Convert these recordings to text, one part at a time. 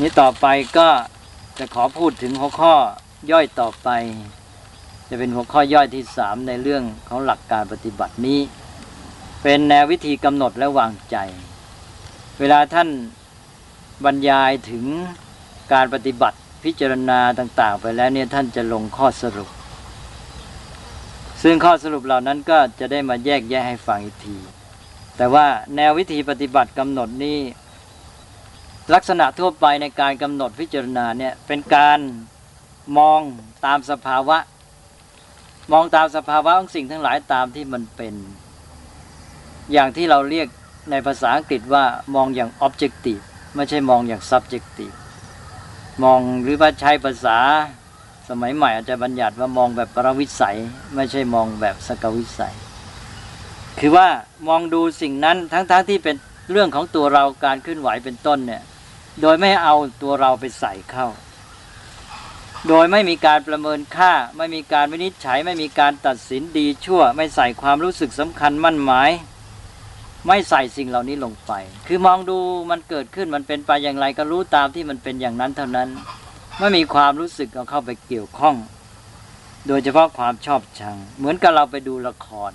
นี้ต่อไปก็จะขอพูดถึงหัวข้อย่อยต่อไป จะเป็นหัวข้อย่อยที่สามในเรื่องของหลักการปฏิบัตินี้ เป็นแนววิธีกำหนดและวางใจ เวลาท่านบรรยายถึงการปฏิบัติพิจารณาต่าง ๆ ไปแล้วเนี่ยท่านจะลงข้อสรุป ซึ่งข้อสรุปเหล่านั้นก็จะได้มาแยกแยะให้ฟังอีกที แต่ว่าแนววิธีปฏิบัติกำหนดนี้ ลักษณะทั่วไปในการกำหนดพิจารณาเนี่ยเป็นการมองตามสภาวะ มองตามสภาวะของสิ่งทั้งหลายตามที่มันเป็น อย่างที่เราเรียกในภาษาอังกฤษว่ามองอย่าง objective ไม่ใช่มองอย่าง subjective มองหรือว่าใช้ภาษาสมัยใหม่อาจจะบัญญัติว่ามองแบบปรวิสัย ไม่ใช่มองแบบสกวิสัย คือว่ามองดูสิ่งนั้นทั้งๆทที่เป็นเรื่องของตัวเราการเคลื่อนไหวเป็นต้นเนี่ย โดยไม่เอาตัวเราไปใส่เข้า โดยไม่มีการประเมินค่า ไม่มีการวินิจฉัย ไม่มีการตัดสินดีชั่ว ไม่ใส่ความรู้สึกสำคัญมั่นหมาย ไม่ใส่สิ่งเหล่านี้ลงไป คือมองดูมันเกิดขึ้นมันเป็นไปอย่างไรก็รู้ตามที่มันเป็นอย่างนั้นเท่านั้น ไม่มีความรู้สึกเอาเข้าไปเกี่ยวข้อง โดยเฉพาะความชอบชัง เหมือนกับเราไปดูละคร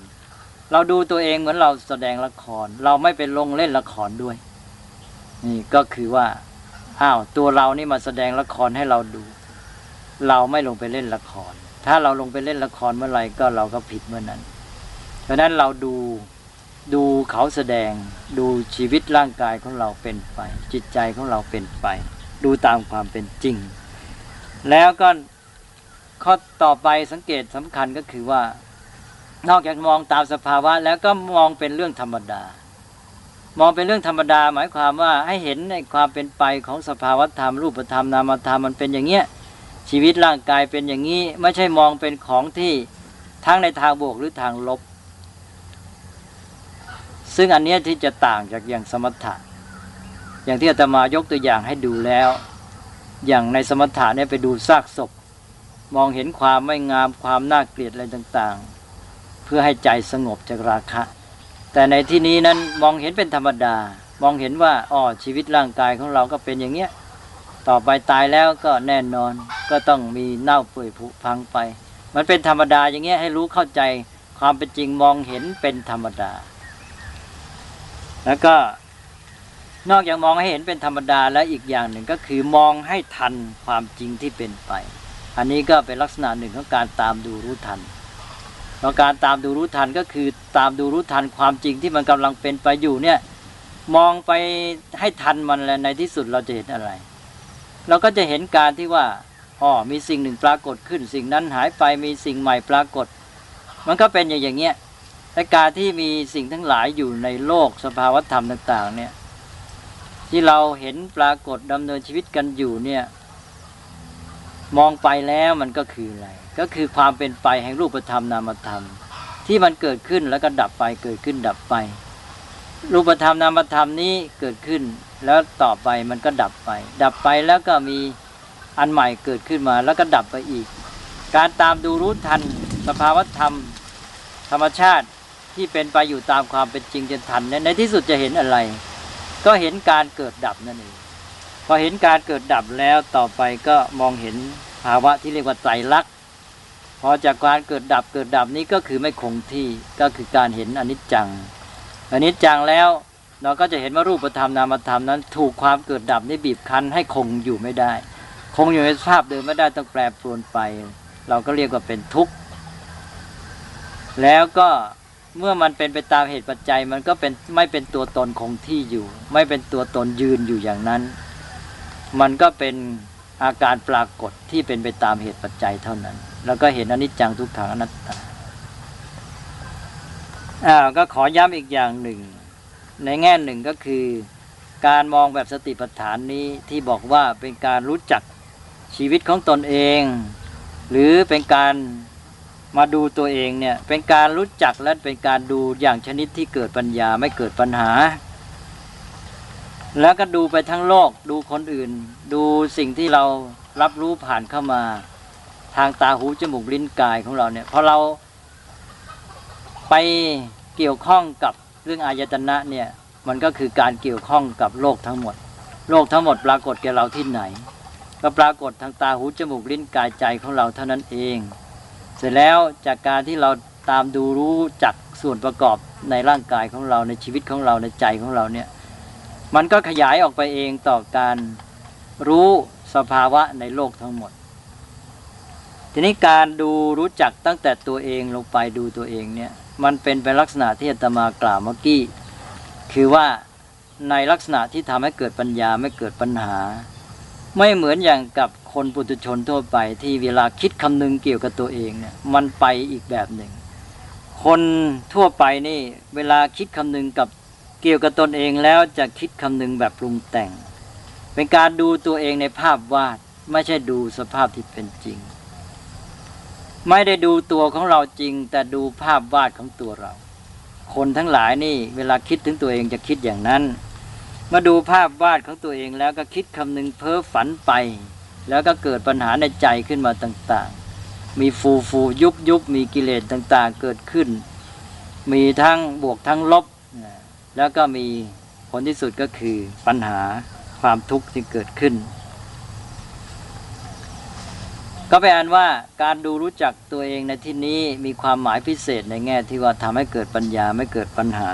เราดูตัวเองเหมือนเราแสดงละคร เราไม่ไปลงเล่นละครด้วย นี่ก็คือว่า อ้าวตัวเรานี่มาแสดงละครให้เราดู เราไม่ลงไปเล่นละคร ถ้าเราลงไปเล่นละครเมื่อไหร่ก็เราก็ผิดเมื่อนั้น เพราะนั้นเราดูดูเขาแสดงดูชีวิตร่างกายของเราเป็นไป จิตใจของเราเป็นไป ดูตามความเป็นจริง แล้วก็ข้อต่อไปสังเกตสำคัญก็คือว่า นอกจากมองตามสภาวะแล้วก็มองเป็นเรื่องธรรมดา มองเป็นเรื่องธรรมดาหมายความว่าให้เห็นในความเป็นไปของสภาวธรรม รูปธรรมนามธรรมมันเป็นอย่างเงี้ยชีวิตร่างกายเป็นอย่างนี้ ไม่ใช่มองเป็นของที่ทั้งในทางบวกหรือทางลบ ซึ่งอันเนี้ยที่จะต่างจากอย่างสมถะ อย่างที่อาตมายกตัวอย่างให้ดูแล้ว อย่างในสมถะเนี่ยไปดูซากศพ มองเห็นความไม่งามความน่าเกลียดอะไรต่าง ๆ เพื่อให้ใจสงบจากราคะ แต่ในที่นี้นั้นมองเห็นเป็นธรรมดา มองเห็นว่าอ๋อชีวิตร่างกายของเราก็เป็นอย่างเนี้ยต่อไปตายแล้วก็แน่นอนก็ต้องมีเน่าเปื่อยผุพังไป มันเป็นธรรมดาอย่างเงี้ยให้รู้เข้าใจความเป็นจริงมองเห็นเป็นธรรมดา แล้วก็นอกจากมองให้เห็นเป็นธรรมดาแล้วอีกอย่างหนึ่งก็คือมองให้ทันความจริงที่เป็นไป อันนี้ก็เป็นลักษณะหนึ่งของการตามดูรู้ทัน เราการตามดูรู้ทันก็คือตามดูรู้ทันความจริงที่มันกำลังเป็นไปอยู่เนี่ยมองไปให้ทันมันแล้วในที่สุดเราจะเห็นอะไร เราก็จะเห็นการที่ว่าอ๋อมีสิ่งหนึ่งปรากฏขึ้น สิ่งนั้นหายไปมีสิ่งใหม่ปรากฏ มันก็เป็นอย่างเงี้ยและการที่มีสิ่งทั้งหลายอยู่ในโลกสภาวธรรมต่าง ๆ เนี่ยที่เราเห็นปรากฏดำเนินชีวิตกันอยู่เนี่ย มองไปแล้วมันก็คืออะไร ก็คือความเป็นไปแห่งรูปธรรมนามธรรม ที่มันเกิดขึ้นแล้วก็ดับไปเกิดขึ้นดับไป รูปธรรมนามธรรมนี้เกิดขึ้น แล้วต่อไปมันก็ดับไป ดับไปแล้วก็มีอันใหม่เกิดขึ้นมาแล้วก็ดับไปอีก การตามดูรู้ทันสภาวธรรม ธรรมชาติที่เป็นไปอยู่ตามความเป็นจริงจนทันเนี่ยในที่สุดจะเห็นอะไร ก็เห็นการเกิดดับนั่นเอง พอเห็นการเกิดดับแล้วต่อไปก็มองเห็นภาวะที่เรียกว่าไตรลักษณ์พอจากการเกิดดับเกิดดับนี้ก็คือไม่คงที่ก็คือการเห็นอนิจจังอนิจจังแล้วเราก็จะเห็นว่ารูปธรรมนามธรรมนั้น ถูกความเกิดดับนี้บีบคั้นให้คงอยู่ไม่ได้ คงอยู่ในสภาพเดิมไม่ได้ต้องแปรปรวนไป เราก็เรียกว่าเป็นทุกข์แล้วก็เมื่อมันเป็นไปตามเหตุปัจจัยมันก็เป็นไม่เป็นตัวตนคงที่อยู่ ไม่เป็นตัวตนยืนอยู่อย่างนั้น มันก็เป็นอาการปรากฏที่เป็นไปตามเหตุปัจจัยเท่านั้น แล้วก็เห็นอนิจจังทุกขังอนัตตาอ้าวก็ขอย้ำอีกอย่างหนึ่ง ในแง่หนึ่งก็คือ การมองแบบสติปัฏฐานนี้ที่บอกว่าเป็นการรู้จักชีวิตของตนเอง หรือเป็นการมาดูตัวเองเนี่ยเป็นการรู้จักและเป็นการดูอย่างชนิดที่เกิดปัญญาไม่เกิดปัญหา แล้วก็ดูไปทั้งโลก ดูคนอื่น ดูสิ่งที่เรารับรู้ผ่านเข้ามา ทางตาหูจมูกลิ้นกายของเราเนี่ยพอเราไปเกี่ยวข้องกับเรื่องอายตนะเนี่ยมันก็คือการเกี่ยวข้องกับโลกทั้งหมด โลกทั้งหมดปรากฏแก่เราที่ไหน ก็ปรากฏทางตาหูจมูกลิ้นกายใจของเราเท่านั้นเอง เสร็จแล้วจากการที่เราตามดูรู้จักส่วนประกอบในร่างกายของเราในชีวิตของเราในใจของเราเนี่ย มันก็ขยายออกไปเองต่อการรู้สภาวะในโลกทั้งหมด ทีนี้การดูรู้จักตั้งแต่ตัวเองลงไปดูตัวเองเนี่ยมันเป็นเป็นลักษณะที่อาตมากล่าวเมื่อกี้ คือว่าในลักษณะที่ทำให้เกิดปัญญาไม่เกิดปัญหา ไม่เหมือนอย่างกับคนปุถุชนทั่วไป ที่เวลาคิดคำนึงเกี่ยวกับตัวเองเนี่ยมันไปอีกแบบหนึ่ง คนทั่วไปนี่เวลาคิดคำนึงกับ เกี่ยวกับตนเองแล้วจะคิดคำนึงแบบปรุงแต่ง เป็นการดูตัวเองในภาพวาด ไม่ใช่ดูสภาพที่เป็นจริง ไม่ได้ดูตัวของเราจริง แต่ดูภาพวาดของตัวเรา คนทั้งหลายนี่เวลาคิดถึงตัวเองจะคิดอย่างนั้นมาดูภาพวาดของตัวเองแล้วก็คิดคำนึงเพ้อฝันไป แล้วก็เกิดปัญหาในใจขึ้นมาต่างๆ มีฟูฟูยุบยุบมีกิเลสต่างๆ เกิดขึ้น มีทั้งบวกทั้งลบ แล้วก็มีผลที่สุดก็คือปัญหาความทุกข์ที่เกิดขึ้น ก็แปลว่าการดูรู้จักตัวเองในที่นี้มีความหมายพิเศษในแง่ที่ว่าทำให้เกิดปัญญาไม่เกิดปัญหา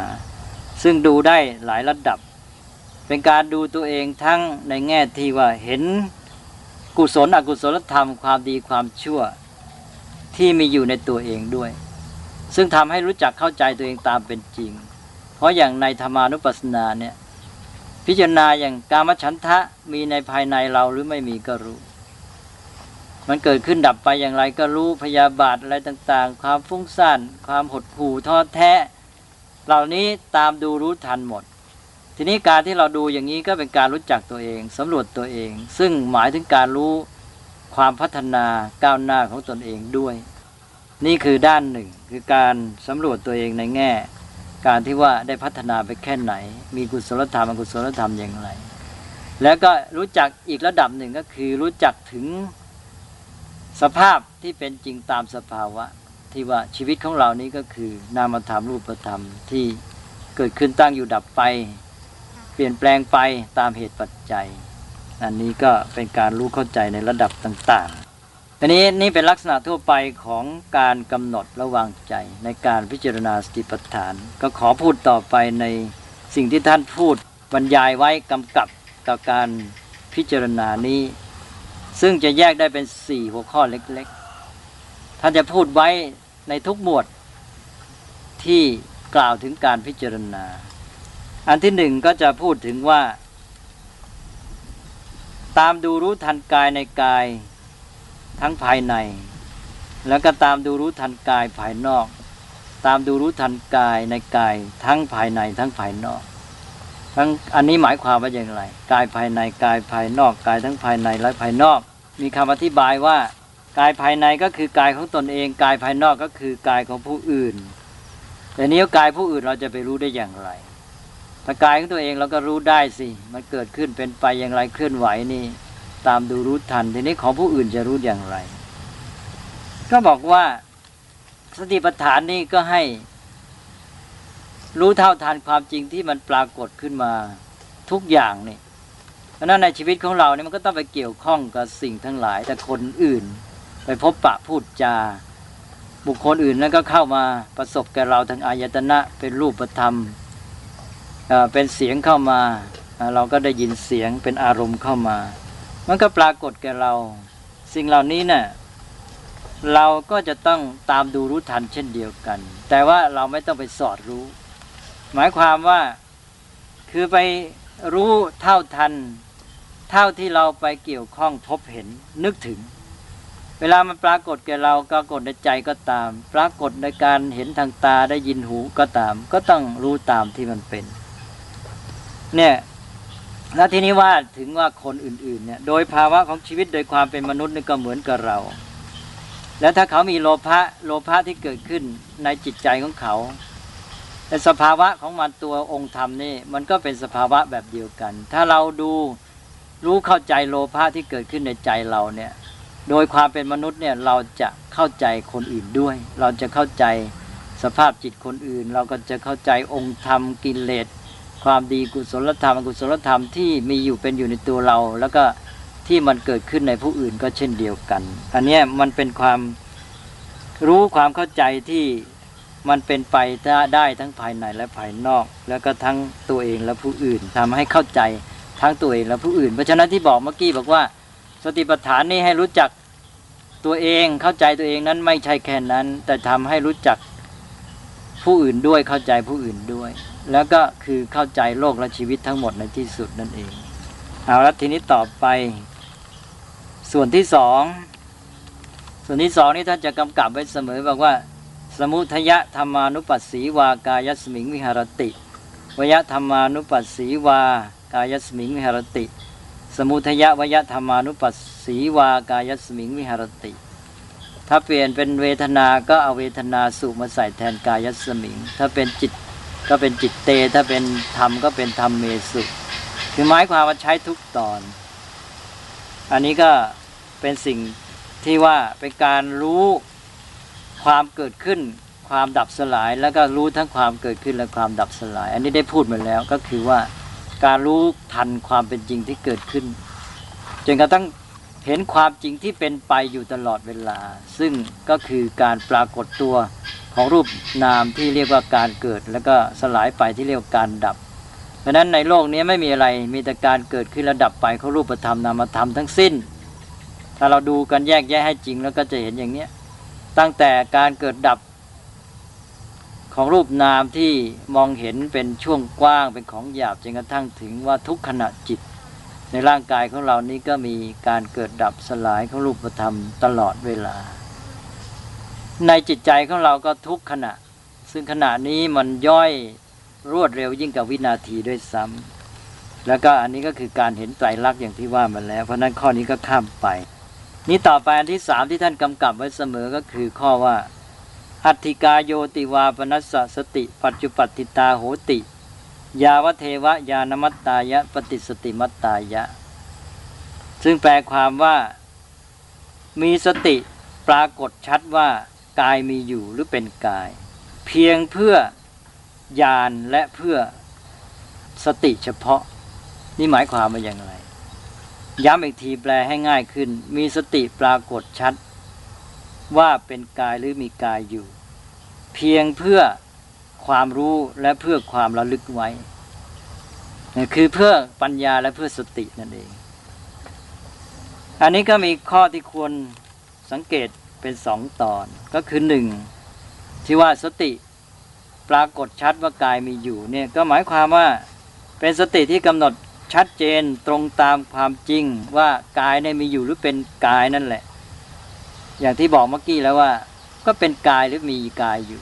ซึ่งดูได้หลายระดับ เป็นการดูตัวเองทั้งในแง่ที่ว่าเห็นกุศลอกุศลธรรมความดีความชั่วที่มีอยู่ในตัวเองด้วย ซึ่งทำให้รู้จักเข้าใจตัวเองตามเป็นจริง เพราะอย่างในธรรมานุปัสสนาเนี่ยพิจารณาอย่างกามฉันทะมีในภายในเราหรือไม่มีก็รู้ มันเกิดขึ้นดับไปอย่างไรก็รู้พยาบาทอะไรต่างๆ ความฟุ้งซ่านความหดหู่ท้อแท้ เหล่านี้ตามดูรู้ทันหมด ทีนี้การที่เราดูอย่างนี้ก็เป็นการรู้จักตัวเองสำรวจตัวเอง ซึ่งหมายถึงการรู้ความพัฒนาก้าวหน้าของตนเองด้วย นี่คือด้านหนึ่งคือการสำรวจตัวเองในแง่ การที่ว่าได้พัฒนาไปแค่ไหน มีกุศลธรรมอกุศลธรรมอย่างไร แล้วก็รู้จักอีกระดับหนึ่งก็คือรู้จักถึงสภาพที่เป็นจริงตามสภาวะ ที่ว่าชีวิตของเรานี้ก็คือนามธรรมรูปธรรมที่เกิดขึ้นตั้งอยู่ดับไป เปลี่ยนแปลงไปตามเหตุปัจจัย อันนี้ก็เป็นการรู้เข้าใจในระดับต่างๆ ทีนี้นี่เป็นลักษณะทั่วไปของการกำหนดระวางใจในการพิจารณาสติปัฏฐาน ก็ขอพูดต่อไปในสิ่งที่ท่านพูดบรรยายไว้กำกับกับการพิจารณานี้ ซึ่งจะแยกได้เป็นสี่หัวข้อเล็กๆ ท่านจะพูดไว้ในทุกหมวดที่กล่าวถึงการพิจารณา อันที่หนึ่งก็จะพูดถึงว่า ตามดูรู้ทันกายในกาย ทั้งภายใน แล้วก็ตามดูรู้ทันกายภายนอก ตามดูรู้ทันกายในกายทั้งภายในทั้งภายนอก ทั้งอันนี้หมายความว่าอย่างไร กายภายในกายภายนอก กายทั้งภายในและภายนอก มีคำอธิบายว่ากายภายในก็คือกายของตนเอง กายภายนอกก็คือกายของผู้อื่นแต่นี้กายผู้อื่นเราจะไปรู้ได้อย่างไรถ้ากายของตัวเองเราก็รู้ได้สิ มันเกิดขึ้นเป็นไปอย่างไรเคลื่อนไหวนี่ ตามดูรู้ทัน ทีนี้ของผู้อื่นจะรู้อย่างไร ก็บอกว่าสติปัฏฐานนี่ก็ให้ รู้เท่าทันความจริงที่มันปรากฏขึ้นมาทุกอย่างนี่เพราะนั้นในชีวิตของเราเนี่ยมันก็ต้องไปเกี่ยวข้องกับสิ่งทั้งหลาย แต่คนอื่น ไปพบปะพูดจา บุคคลอื่นนั้นก็เข้ามาประสบแก่เราทางอายตนะเป็นรูปธรรมเป็นเสียงเข้ามา เราก็ได้ยินเสียงเป็นอารมณ์เข้ามา มันก็ปรากฏแก่เรา สิ่งเหล่านี้เนะ่ยเราก็จะต้องตามดูรู้ทันเช่นเดียวกัน แต่ว่าเราไม่ต้องไปสอดรู้ หมายความว่าคือไปรู้เท่าทัน เท่าที่เราไปเกี่ยวข้องพบเห็นนึกถึง เวลามันปรากฏแก่เราปรากฏในใจก็ตาม ปรากฏในการเห็นทางตาได้ยินหูก็ตาม ก็ต้องรู้ตามที่มันเป็น เนี่ย แล้วทีนี้ว่าถึงว่าคนอื่นๆเนี่ยโดยภาวะของชีวิตโดยความเป็นมนุษย์นี่ก็เหมือนกับเรา แล้วถ้าเขามีโลภะโลภะที่เกิดขึ้นในจิตใจของเขาแต่สภาวะของมันตัวองค์ธรรมนี่มันก็เป็นสภาวะแบบเดียวกัน ถ้าเราดูรู้เข้าใจโลภะที่เกิดขึ้นในใจเราเนี่ยโดยความเป็นมนุษย์เนี่ยเราจะเข้าใจคนอื่นด้วย เราจะเข้าใจสภาพจิตคนอื่น เราก็จะเข้าใจองค์ธรรมกิเลส ความดีกุศลธรรมอกุศลธรรมที่มีอยู่เป็นอยู่ในตัวเรา แล้วก็ที่มันเกิดขึ้นในผู้อื่นก็เช่นเดียวกัน อันนี้มันเป็นความรู้ความเข้าใจที่มันเป็นไปได้ทั้งภายในและภายนอก แล้วก็ทั้งตัวเองและผู้อื่นทำให้เข้าใจทั้งตัวเองและผู้อื่น เพราะฉะนั้นที่บอกเมื่อกี้บอกว่า สติปัฏฐานนี่ให้รู้จักตัวเองเข้าใจตัวเองนั้นไม่ใช่แค่นั้น แต่ทำให้รู้จักผู้อื่นด้วยเข้าใจผู้อื่นด้วย แล้วก็คือเข้าใจโลกและชีวิตทั้งหมดในที่สุดนั่นเอง เอาละทีนี้ต่อไป ส่วนที่สองส่วนที่สองนี่ท่านจะกำกับไว้เสมอบอกว่า สมุทยธรรมานุปัสสีวากายสมิงวิหารติวยธรรมานุปัสสีวากายสมิงวิหารติ สมุทยะวยธรรมานุปัสสีวากายสมิงวิหารติ ถ้าเปลี่ยนเป็นเวทนา ก็เอาเวทนาสุมาใส่แทนกายสมิง ถ้าเป็นจิต ก็เป็นจิตเต ถ้าเป็นธรรมก็เป็นธรรมเมสุ คือหมายความว่าใช้ทุกตอน อันนี้ก็เป็นสิ่งที่ว่าเป็นการรู้ความเกิดขึ้น ความดับสลาย แล้วก็รู้ทั้งความเกิดขึ้นและความดับสลาย อันนี้ได้พูดมาแล้วก็คือว่าการรู้ทันความเป็นจริงที่เกิดขึ้นจนกระทั่งเห็นความจริงที่เป็นไปอยู่ตลอดเวลา ซึ่งก็คือการปรากฏตัว ของรูปนามที่เรียกว่าการเกิด แล้วก็สลายไปที่เรียกว่าการดับ เพราะนั้นในโลกนี้ไม่มีอะไรมีแต่การเกิดขึ้นและดับไปเขารูปธรรมนามธรรมทั้งสิ้น ถ้าเราดูกันแยกแยะให้จริงแล้วก็จะเห็นอย่างเนี้ยตั้งแต่การเกิดดับของรูปนามที่มองเห็นเป็นช่วงกว้างเป็นของหยาบจนกระทั่งถึงว่าทุกขณะจิต ในร่างกายของเรานี้ก็มีการเกิดดับสลายของรูปธรรมตลอดเวลา ในจิตใจของเราก็ทุกขณะ ซึ่งขณะนี้มันย่อยรวดเร็วยิ่งกว่าวินาทีด้วยซ้ำแล้วก็อันนี้ก็คือการเห็นไตรลักษณ์อย่างที่ว่ามาแล้ว เพราะนั้นข้อนี้ก็ข้ามไป นี่ต่อไปอันที่สามที่ท่านกำกับไว้เสมอก็คือข้อว่าอัตถิกาโยติวาปนัสสะสติ ปัจจุปัตติตาโหติ ยาวเทวะยานมัตตายะ ปฏิสติมัตตายะ ซึ่งแปลความว่ามีสติปรากฏชัดว่า กายมีอยู่หรือเป็นกาย เพียงเพื่อญาณและเพื่อสติเฉพาะ นี่หมายความว่าอย่างไร ย้ำอีกทีแปลให้ง่ายขึ้น มีสติปรากฏชัด ว่าเป็นกายหรือมีกายอยู่ เพียงเพื่อความรู้และเพื่อความระลึกไว้คือเพื่อปัญญาและเพื่อสตินั่นเอง อันนี้ก็มีข้อที่ควรสังเกต เป็นสองตอนก็คือหนึ่งที่ว่าสติปรากฏชัดว่ากายมีอยู่เนี่ยก็หมายความว่าเป็นสติที่กำหนดชัดเจนตรงตามความจริงว่ากายเนี่ยมีอยู่หรือเป็นกายนั่นแหละ อย่างที่บอกเมื่อกี้แล้วว่า ก็เป็นกายหรือมีกายอยู่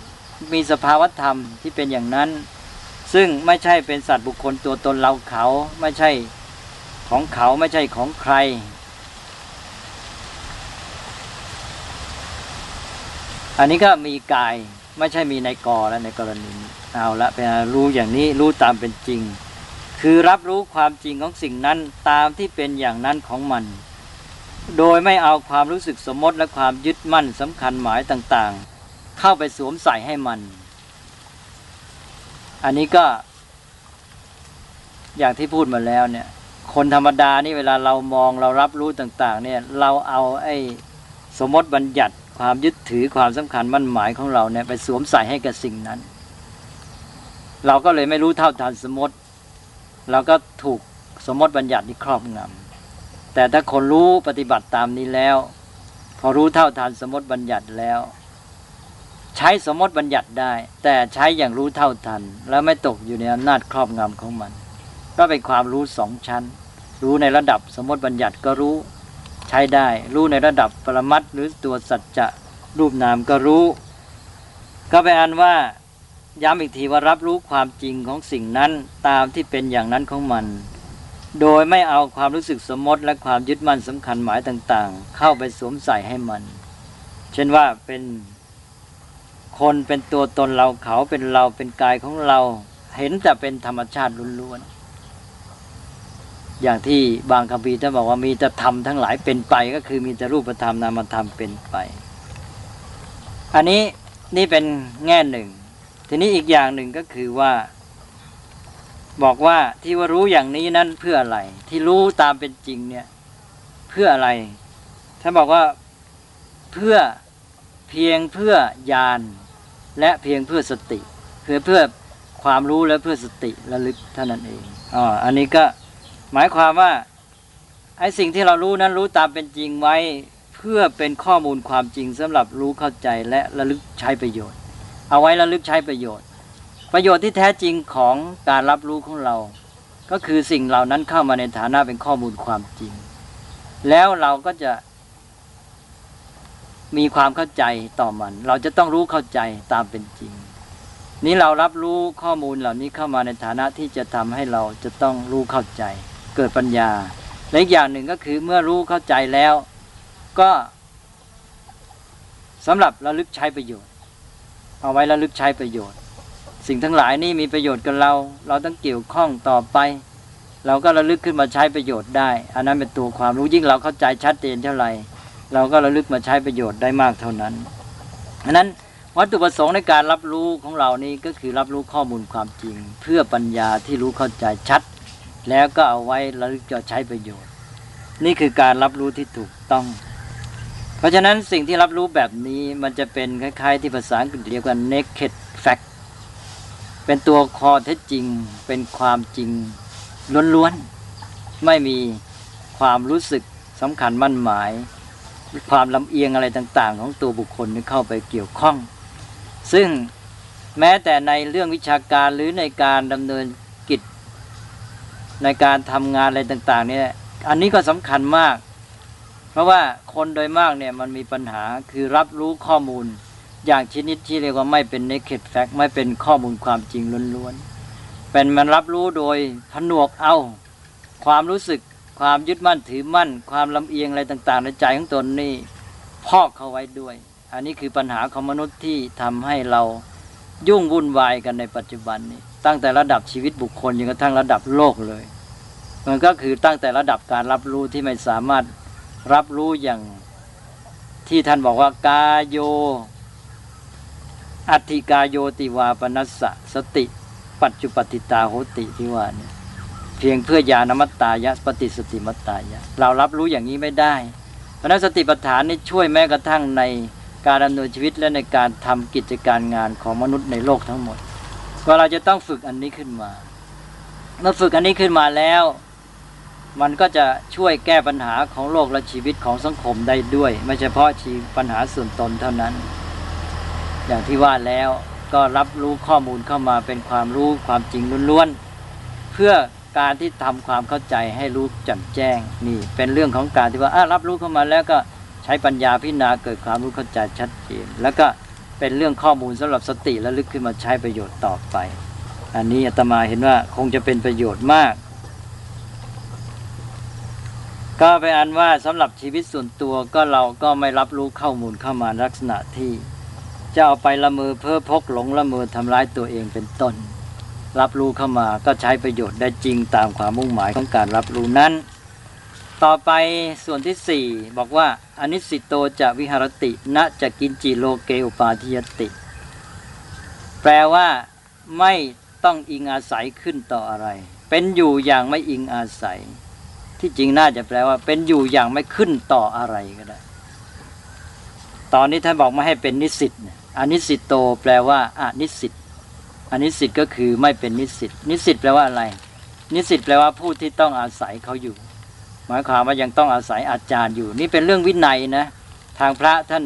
มีสภาวธรรมที่เป็นอย่างนั้น ซึ่งไม่ใช่เป็นสัตว์บุคคลตัวตนเราเขาไม่ใช่ของเขาไม่ใช่ของใคร อันนี้ก็มีกายไม่ใช่มีในกอแล้วในกรณีนี้เอาละเป็นรู้อย่างนี้รู้ตามเป็นจริง คือรับรู้ความจริงของสิ่งนั้นตามที่เป็นอย่างนั้นของมัน โดยไม่เอาความรู้สึกสมมติและความยึดมั่นสำคัญหมายต่างๆ เข้าไปสวมใส่ให้มัน อันนี้ก็ อย่างที่พูดมาแล้วเนี่ย คนธรรมดานี่เวลาเรามองเรารับรู้ต่าง ๆ เนี่ยเราเอาไอ้สมมติบัญญัติ ความยึดถือความสำคัญมั่นหมายของเราเนี่ยไปสวมใส่ให้กับสิ่งนั้น เราก็เลยไม่รู้เท่าทันสมมติ เราก็ถูกสมมติบัญญัตินี้ครอบงำแต่ถ้าคนรู้ปฏิบัติตามนี้แล้ว พอรู้เท่าทันสมมติบัญญัติแล้ว ใช้สมมติบัญญัติได้ แต่ใช้อย่างรู้เท่าทัน แล้วไม่ตกอยู่ในอำนาจครอบงำของมัน ก็เป็นความรู้สองชั้น รู้ในระดับสมมติบัญญัติก็รู้ ช้ได้ รู้ในระดับปรมัตหรือตัวสัจจะรูปนามก็รู้ ก็เป็นอันว่าย้ำอีกทีว่ารับรู้ความจริงของสิ่งนั้นตามที่เป็นอย่างนั้นของมัน โดยไม่เอาความรู้สึกสมมติและความยึดมั่นสำคัญหมายต่างๆ เข้าไปสวมใส่ให้มัน เช่นว่าเป็นคนเป็นตัวตนเราเขาเป็นเราเป็นกายของเรา เห็นแต่เป็นธรรมชาติล้วนๆ อย่างที่บางคัมภีร์ท่านบอกว่ามีแต่ธรรมทั้งหลายเป็นไป ก็คือมีแต่รูปธรรมนามธรรมเป็นไป อันนี้นี่เป็นแง่หนึ่ง ทีนี้อีกอย่างหนึ่งก็คือว่า บอกว่าที่ว่ารู้อย่างนี้นั้นเพื่ออะไร ที่รู้ตามเป็นจริงเนี่ยเพื่ออะไรท่านบอกว่าเพื่อเพียงเพื่อญาณและเพียงเพื่อสติเพื่อเพื่อความรู้และเพื่อสติระลึกเท่านั้นเองอ๋ออันนี้ก็ หมายความว่าไอ้สิ่งที่เรารู้นั้นรู้ตามเป็นจริงไว้ เพื่อเป็นข้อมูลความจริงสำหรับรู้เข้าใจและระลึกใช้ประโยชน์ เอาไว้ระลึกใช้ประโยชน์ ประโยชน์ที่แท้จริงของการรับรู้ของเรา ก็คือสิ่งเหล่านั้นเข้ามาในฐานะเป็นข้อมูลความจริง แล้วเราก็จะมีความเข้าใจต่อมัน เราจะต้องรู้เข้าใจตามเป็นจริง นี้เรารับรู้ข้อมูลเหล่านี้เข้ามาในฐานะที่จะทำให้เราจะต้องรู้เข้าใจ เกิดปัญญา และอีกอย่างหนึ่งก็คือเมื่อรู้เข้าใจแล้ว ก็สำหรับระลึกใช้ประโยชน์ เอาไว้ระลึกใช้ประโยชน์ สิ่งทั้งหลายนี่มีประโยชน์กับเรา เราต้องเกี่ยวข้องต่อไป เราก็ระลึกขึ้นมาใช้ประโยชน์ได้ อันนั้นเป็นตัวความรู้ยิ่งเราเข้าใจชัดเจนเท่าไหร่เราก็ระลึกมาใช้ประโยชน์ได้มากเท่านั้นอันนั้นวัตถุประสงค์ในการรับรู้ของเรานี้ก็คือรับรู้ข้อมูลความจริง เพื่อปัญญาที่รู้เข้าใจชัด แล้วก็เอาไว้ระลึกจะใช้ประโยชน์ นี่คือการรับรู้ที่ถูกต้อง เพราะฉะนั้นสิ่งที่รับรู้แบบนี้มันจะเป็นคล้ายๆ ที่ภาษาอังกฤษเรียกว่า naked fact เป็นตัวคอเท็จจริง เป็นความจริงล้วนๆ ไม่มีความรู้สึกสำคัญมั่นหมาย ความลำเอียงอะไรต่าง ๆ ของตัวบุคคลที่เข้าไปเกี่ยวข้อง ซึ่งแม้แต่ในเรื่องวิชาการหรือในการดำเนิน ในการทำงานอะไรต่างๆเนี่ยอันนี้ก็สำคัญมาก เพราะว่าคนโดยมากเนี่ยมันมีปัญหาคือรับรู้ข้อมูล อย่างชนิดที่เรียกว่าไม่เป็น naked fact ไม่เป็นข้อมูลความจริงล้วนๆเป็นมันรับรู้โดยผนวกเอา ความรู้สึกความยึดมั่นถือมั่น ความลำเอียงอะไรต่างๆในใจของตนนี่พอกเข้าไว้ด้วย อันนี้คือปัญหาของมนุษย์ที่ทำให้เรายุ่งวุ่นวายกันในปัจจุบันนี้ ตั้งแต่ระดับชีวิตบุคคลจนกระทั่งระดับโลกเลย มันก็คือตั้งแต่ระดับการรับรู้ที่ไม่สามารถรับรู้อย่างที่ท่านบอกว่ากาโย อัติกาโยติวาปนัสสะสติ ปัจจุปฏิตาโหติที่ว่าเนี่ยเพียงเพื่อญาณมัตตายะปฏิสติมัตตายะ เรารับรู้อย่างนี้ไม่ได้เพราะนั้นสติปัฏฐานนี่ช่วยแม้กระทั่งในการดำเนินชีวิตและในการทำกิจการงานของมนุษย์ในโลกทั้งหมดว่าเราจะต้องฝึกอันนี้ขึ้นมา เมื่อฝึกอันนี้ขึ้นมาแล้ว มันก็จะช่วยแก้ปัญหาของโลกและชีวิตของสังคมได้ด้วย ไม่เฉพาะชีปัญหาส่วนตนเท่านั้น อย่างที่ว่าแล้วก็รับรู้ข้อมูลเข้ามาเป็นความรู้ความจริงล้วนๆเพื่อการที่ทำความเข้าใจให้รู้แจ่มแจ้งนี่เป็นเรื่องของการที่ว่ารับรู้เข้ามาแล้วก็ใช้ปัญญาพิจารณาเกิดความรู้เข้าใจชัดเจนแล้วก็เป็นเรื่องข้อมูลสำหรับสติและลึกขึ้นมาใช้ประโยชน์ต่อไป อันนี้อาตมาเห็นว่าคงจะเป็นประโยชน์มาก ก็ไปนอันว่าสำหรับชีวิตส่วนตัวก็เราก็ไม่รับรู้ข้อมูลเข้ามาลักษณะที่จะเอาไปละเมอเพ้อพกหลงละเมอทำร้ายตัวเองเป็นต้น รับรู้เข้ามาก็ใช้ประโยชน์ได้จริงตามความมุ่งหมายของการรับรู้นั้น ต่อไปส่วนที่สี่บอกว่าอนิสิตโตจะวิหารติณจะกินจิโลเกอุปาทิยติ แปลว่าไม่ต้องอิงอาศัยขึ้นต่ออะไร เป็นอยู่อย่างไม่อิงอาศัย ที่จริงน่าจะแปลว่า เป็นอยู่อย่างไม่ขึ้นต่ออะไรก็ได้ ตอนนี้ท่านบอกไม่ให้เป็นนิสิตอนิสิตโต แปลว่าอนิสิตอนิสิตก็คือไม่เป็นนิสิตนิสิตแปลว่าอะไร นิสิตแปลว่าผู้ที่ต้องอาศัยเขาอยู่ หมายความว่ายังต้องอาศัยอาจารย์อยู่ นี่เป็นเรื่องวินัยนะ ทางพระท่าน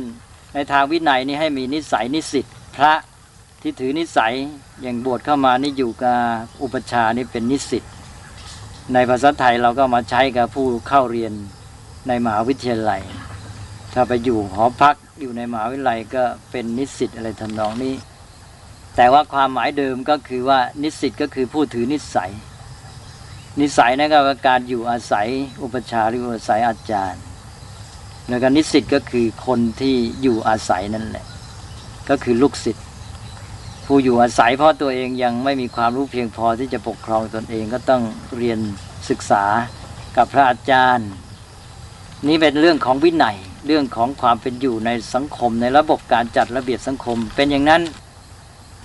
ในทางวินัยนี่ให้มีนิสัยนิสิตพระที่ถือนิสัยอย่างบวชเข้ามานี่อยู่กับอุปชานี่เป็นนิสิต ในภาษาไทยเราก็มาใช้กับผู้เข้าเรียนในมหาวิทยาลัย ถ้าไปอยู่หอพักอยู่ในมหาวิทยาลัยก็เป็นนิสิตอะไรทำนองนี้ แต่ว่าความหมายเดิมก็คือว่านิสิตก็คือผู้ถือนิสัย นิสัยนั่นก็คือการอยู่อาศัยอุปชาหรืออาศัยอาจารย์ แล้วก็นิสิตก็คือคนที่อยู่อาศัยนั่นแหละ ก็คือลูกศิษย์ ผู้อยู่อาศัยเพราะตัวเองยังไม่มีความรู้เพียงพอที่จะปกครองตนเองก็ต้องเรียนศึกษากับพระอาจารย์ นี่เป็นเรื่องของวินัยเรื่องของความเป็นอยู่ในสังคมในระบบการจัดระเบียบสังคม เป็นอย่างนั้น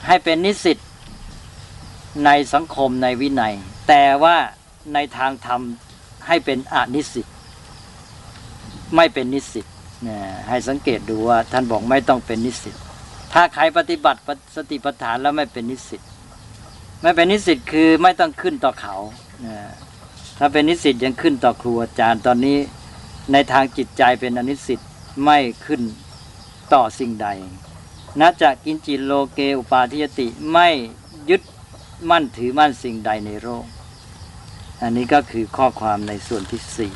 ให้เป็นนิสิตในสังคมในวินัย แต่ว่าในทางธรรมให้เป็นอนิสิตไม่เป็นนิสิตนะให้สังเกตดูว่าท่านบอกไม่ต้องเป็นนิสิต ถ้าใครปฏิบัติสติปัฏฐานแล้วไม่เป็นนิสิตไม่เป็นนิสิตคือไม่ต้องขึ้นต่อเขาถ้าเป็นนิสิตยังขึ้นต่อครูอาจารย์ตอนนี้ในทางจิตใจเป็นอนิสิตไม่ขึ้นต่อสิ่งใดนัจะกินจิโลเกอุปาทิยติไม่ยึดมั่นถือมั่นสิ่งใดในโลกอันนี้ก็คือข้อความในส่วนที่สี่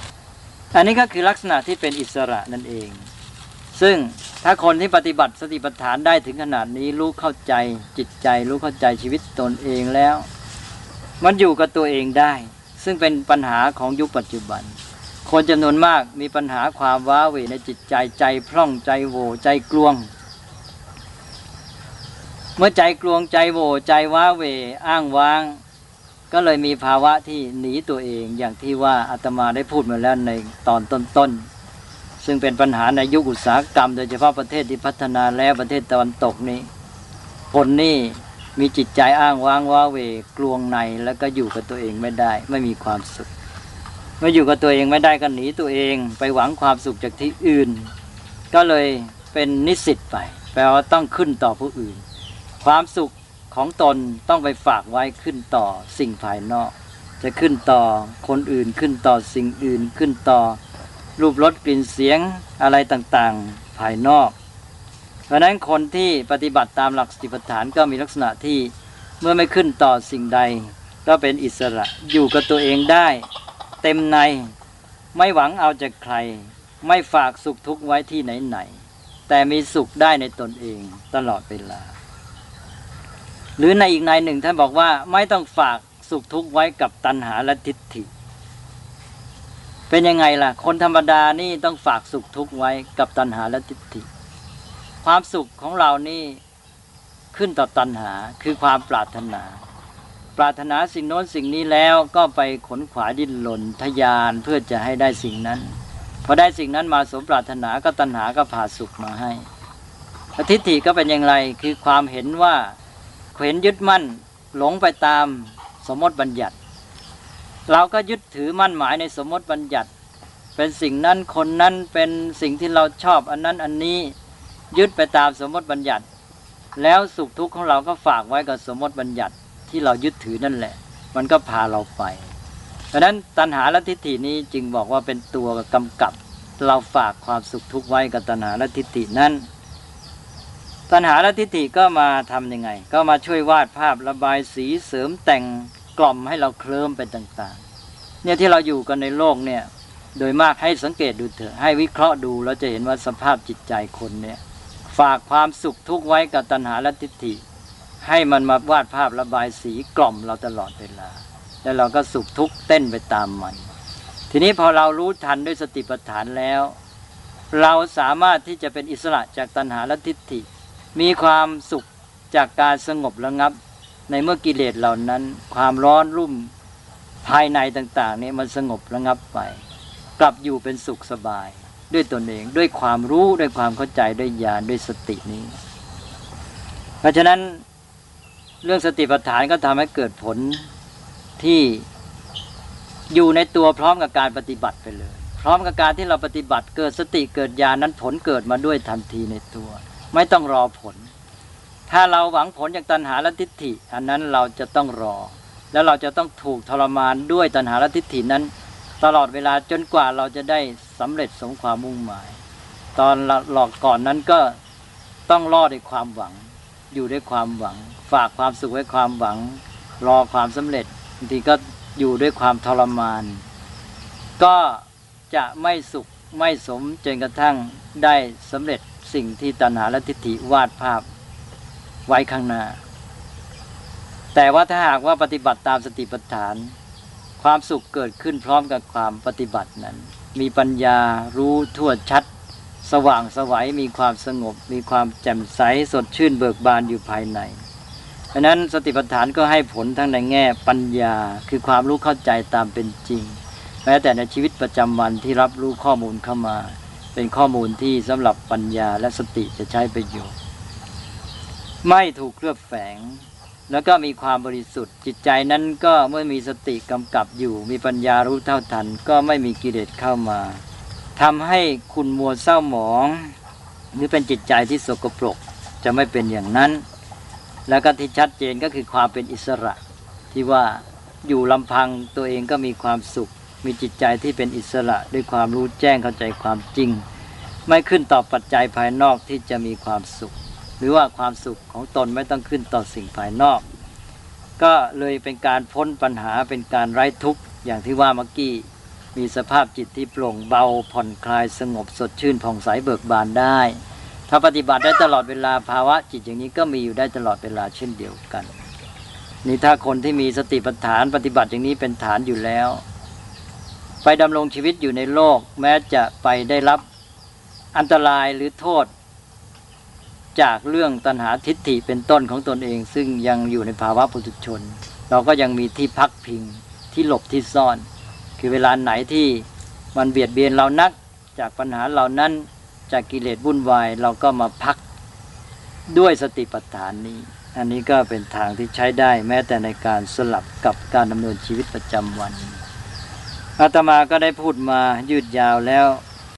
อันนี้ก็คือลักษณะที่เป็นอิสระนั่นเอง ซึ่งถ้าคนที่ปฏิบัติสติปัฏฐานได้ถึงขนาดนี้รู้เข้าใจจิตใจ รู้เข้าใจชีวิตตนเองแล้ว มันอยู่กับตัวเองได้ ซึ่งเป็นปัญหาของยุคปัจจุบัน คนจำนวนมากมีปัญหาความว้าเหวในจิตใจใจพร่องใจโหวใจกลวง เมื่อใจกลวงใจโหวใจว้าเหวอ้างว้าง ก็เลยมีภาวะที่หนีตัวเองอย่างที่ว่าอาตมาได้พูดมาแล้วในตอนต้นๆ ซึ่งเป็นปัญหาในยุคอุตสาหกรรม โดยเฉพาะประเทศที่พัฒนาแล้วประเทศตะวันตกนี้ คนนี่มีจิตใจอ้างว้างว้าเวกลวงในแล้วก็อยู่กับตัวเองไม่ได้ ไม่มีความสุขเมื่ออยู่กับตัวเองไม่ได้ก็หนีตัวเองไปหวังความสุขจากที่อื่น ก็เลยเป็นนิสิตไปแปลว่าต้องขึ้นต่อผู้อื่น ความสุขของตนต้องไปฝากไว้ขึ้นต่อสิ่งภายนอก จะขึ้นต่อคนอื่นขึ้นต่อสิ่งอื่นขึ้นต่อ รูปรสกลิ่นเสียงอะไรต่างๆ ภายนอก เพราะนั้นคนที่ปฏิบัติตามหลักสติปัฏฐานก็มีลักษณะที่เมื่อไม่ขึ้นต่อสิ่งใด ก็เป็นอิสระอยู่กับตัวเองได้ เต็มในไม่หวังเอาจากใคร ไม่ฝากสุขทุกข์ไว้ที่ไหนๆแต่มีสุขได้ในตนเองตลอดเวลา หรือในอีกในหนึ่งท่านบอกว่าไม่ต้องฝากสุขทุกข์ไว้กับตัณหาและทิฏฐิ เป็นยังไงล่ะ คนธรรมดานี่ต้องฝากสุขทุกข์ไว้กับตัณหาและทิฏฐิ ความสุขของเรานี่ขึ้นต่อตัณหาคือความปรารถนา ปรารถนาสิ่งโน้นสิ่งนี้แล้วก็ไปขนขวายดิ้นรนทยานเพื่อจะให้ได้สิ่งนั้นพอได้สิ่งนั้นมาสมปรารถนาก็ตัณหาก็พาสุขมาให้ทิฏฐิก็เป็นอย่างไรคือความเห็นว่าเห็นยึดมั่นหลงไปตามสมมติบัญญัติ เราก็ยึดถือมั่นหมายในสมมติบัญญัติ เป็นสิ่งนั้นคนนั้นเป็นสิ่งที่เราชอบอันนั้นอันนี้ยึดไปตามสมมติบัญญัติ แล้วสุขทุกข์ของเราก็ฝากไว้กับสมมติบัญญัติที่เรายึดถือนั่นแหละ มันก็พาเราไปเพราะนั้นตัณหาและทิฏฐินี้จึงบอกว่าเป็นตัวกำกับ เราฝากความสุขทุกข์ไว้กับตัณหาและทิฏฐินั้นตัณหาและทิฏฐิก็มาทํำยังไง ก็มาช่วยวาดภาพระบายสีเสริมแต่ง กล่อมให้เราเคลิ้มไปต่างๆ เนี่ยที่เราอยู่กันในโลกเนี่ย โดยมากให้สังเกตดูเถอะ ให้วิเคราะห์ดูแล้วจะเห็นว่าสภาพจิตใจคนเนี่ย ฝากความสุขทุกข์ไว้กับตัณหาและทิฏฐิ ให้มันมาวาดภาพระบายสีกล่อมเราตลอดเวลา แล้วเราก็สุขทุกข์เต้นไปตามมัน ทีนี้พอเรารู้ทันด้วยสติปัฏฐานแล้ว เราสามารถที่จะเป็นอิสระจากตัณหาและทิฏฐิ มีความสุขจากการสงบระงับ ในเมื่อกิเลสเหล่านั้น ความร้อนรุ่มภายในต่างๆนี่มันสงบระงับไป กลับอยู่เป็นสุขสบาย ด้วยตนเองด้วยความรู้ด้วยความเข้าใจด้วยญาณด้วยสตินี้ เพราะฉะนั้นเรื่องสติปัฏฐานก็ทำให้เกิดผลที่อยู่ในตัวพร้อมกับการปฏิบัติไปเลย พร้อมกับการที่เราปฏิบัติเกิดสติเกิดญาณนั้นผลเกิดมาด้วยทันทีในตัว ไม่ต้องรอผล ถ้าเราหวังผลจากตัณหาและทิฏฐิ อันนั้นเราจะต้องรอ แล้วเราจะต้องถูกทรมานด้วยตัณหาและทิฏฐินั้น ตลอดเวลาจนกว่าเราจะได้สำเร็จสมความมุ่งหมาย ตอนหลอกก่อนนั้นก็ต้องรอดด้วยความหวัง อยู่ด้วยความหวัง ฝากความสุขไว้ความหวัง รอความสำเร็จบางทีก็อยู่ด้วยความทรมาน ก็จะไม่สุขไม่สมจนกระทั่งได้สำเร็จสิ่งที่ตัณหาและทิฏฐิวาดภาพ ไว้ข้างหน้า แต่ว่าถ้าหากว่าปฏิบัติตามสติปัฏฐาน ความสุขเกิดขึ้นพร้อมกับความปฏิบัตินั้น มีปัญญารู้ทั่วชัด สว่างสวัยมีความสงบ มีความแจ่มใสสดชื่นเบิกบานอยู่ภายในเพราะนั้นสติปัฏฐานก็ให้ผลทั้งในแง่ปัญญาคือความรู้เข้าใจตามเป็นจริง แม้แต่ในชีวิตประจำวันที่รับรู้ข้อมูลเข้ามา เป็นข้อมูลที่สำหรับปัญญาและสติจะใช้ประโยชน์ ไม่ถูกเคลือบแฝง แล้วก็มีความบริสุทธิ์ จิตใจนั้นก็เมื่อมีสติกำกับอยู่ มีปัญญารู้เท่าทัน ก็ไม่มีกิเลสเข้ามาทำให้คุณมัวเศร้าหมองหรือเป็นจิตใจที่สกปรกจะไม่เป็นอย่างนั้น แล้วก็ที่ชัดเจนก็คือความเป็นอิสระ ที่ว่าอยู่ลำพังตัวเองก็มีความสุข มีจิตใจที่เป็นอิสระด้วยความรู้แจ้งเข้าใจความจริง ไม่ขึ้นต่อปัจจัยภายนอกที่จะมีความสุข หรือว่าความสุขของตนไม่ต้องขึ้นต่อสิ่งภายนอก ก็เลยเป็นการพ้นปัญหาเป็นการไร้ทุกข์อย่างที่ว่าเมื่อกี้มีสภาพจิตที่โปร่งเบาผ่อนคลายสงบสดชื่นผ่องใสเบิกบานได้ ถ้าปฏิบัติได้ตลอดเวลาภาวะจิตอย่างนี้ก็มีอยู่ได้ตลอดเวลาเช่นเดียวกัน นี่ถ้าคนที่มีสติปัฏฐานปฏิบัติอย่างนี้เป็นฐานอยู่แล้ว ไปดำรงชีวิตอยู่ในโลก แม้จะไปได้รับอันตรายหรือโทษ จากเรื่องตัณหาทิฏฐิเป็นต้นของตนเอง ซึ่งยังอยู่ในภาวะปุถุชน เราก็ยังมีที่พักพิงที่หลบที่ซ่อน คือเวลาไหนที่มันเบียดเบียนเรานัก จากปัญหาเหล่านั้นจากกิเลสวุ่นวายเราก็มาพักด้วยสติปัฏฐานนี้ อันนี้ก็เป็นทางที่ใช้ได้แม้แต่ในการสลับกับการดำเนินชีวิตประจำวันอาตมาก็ได้พูดมายืดยาวแล้ว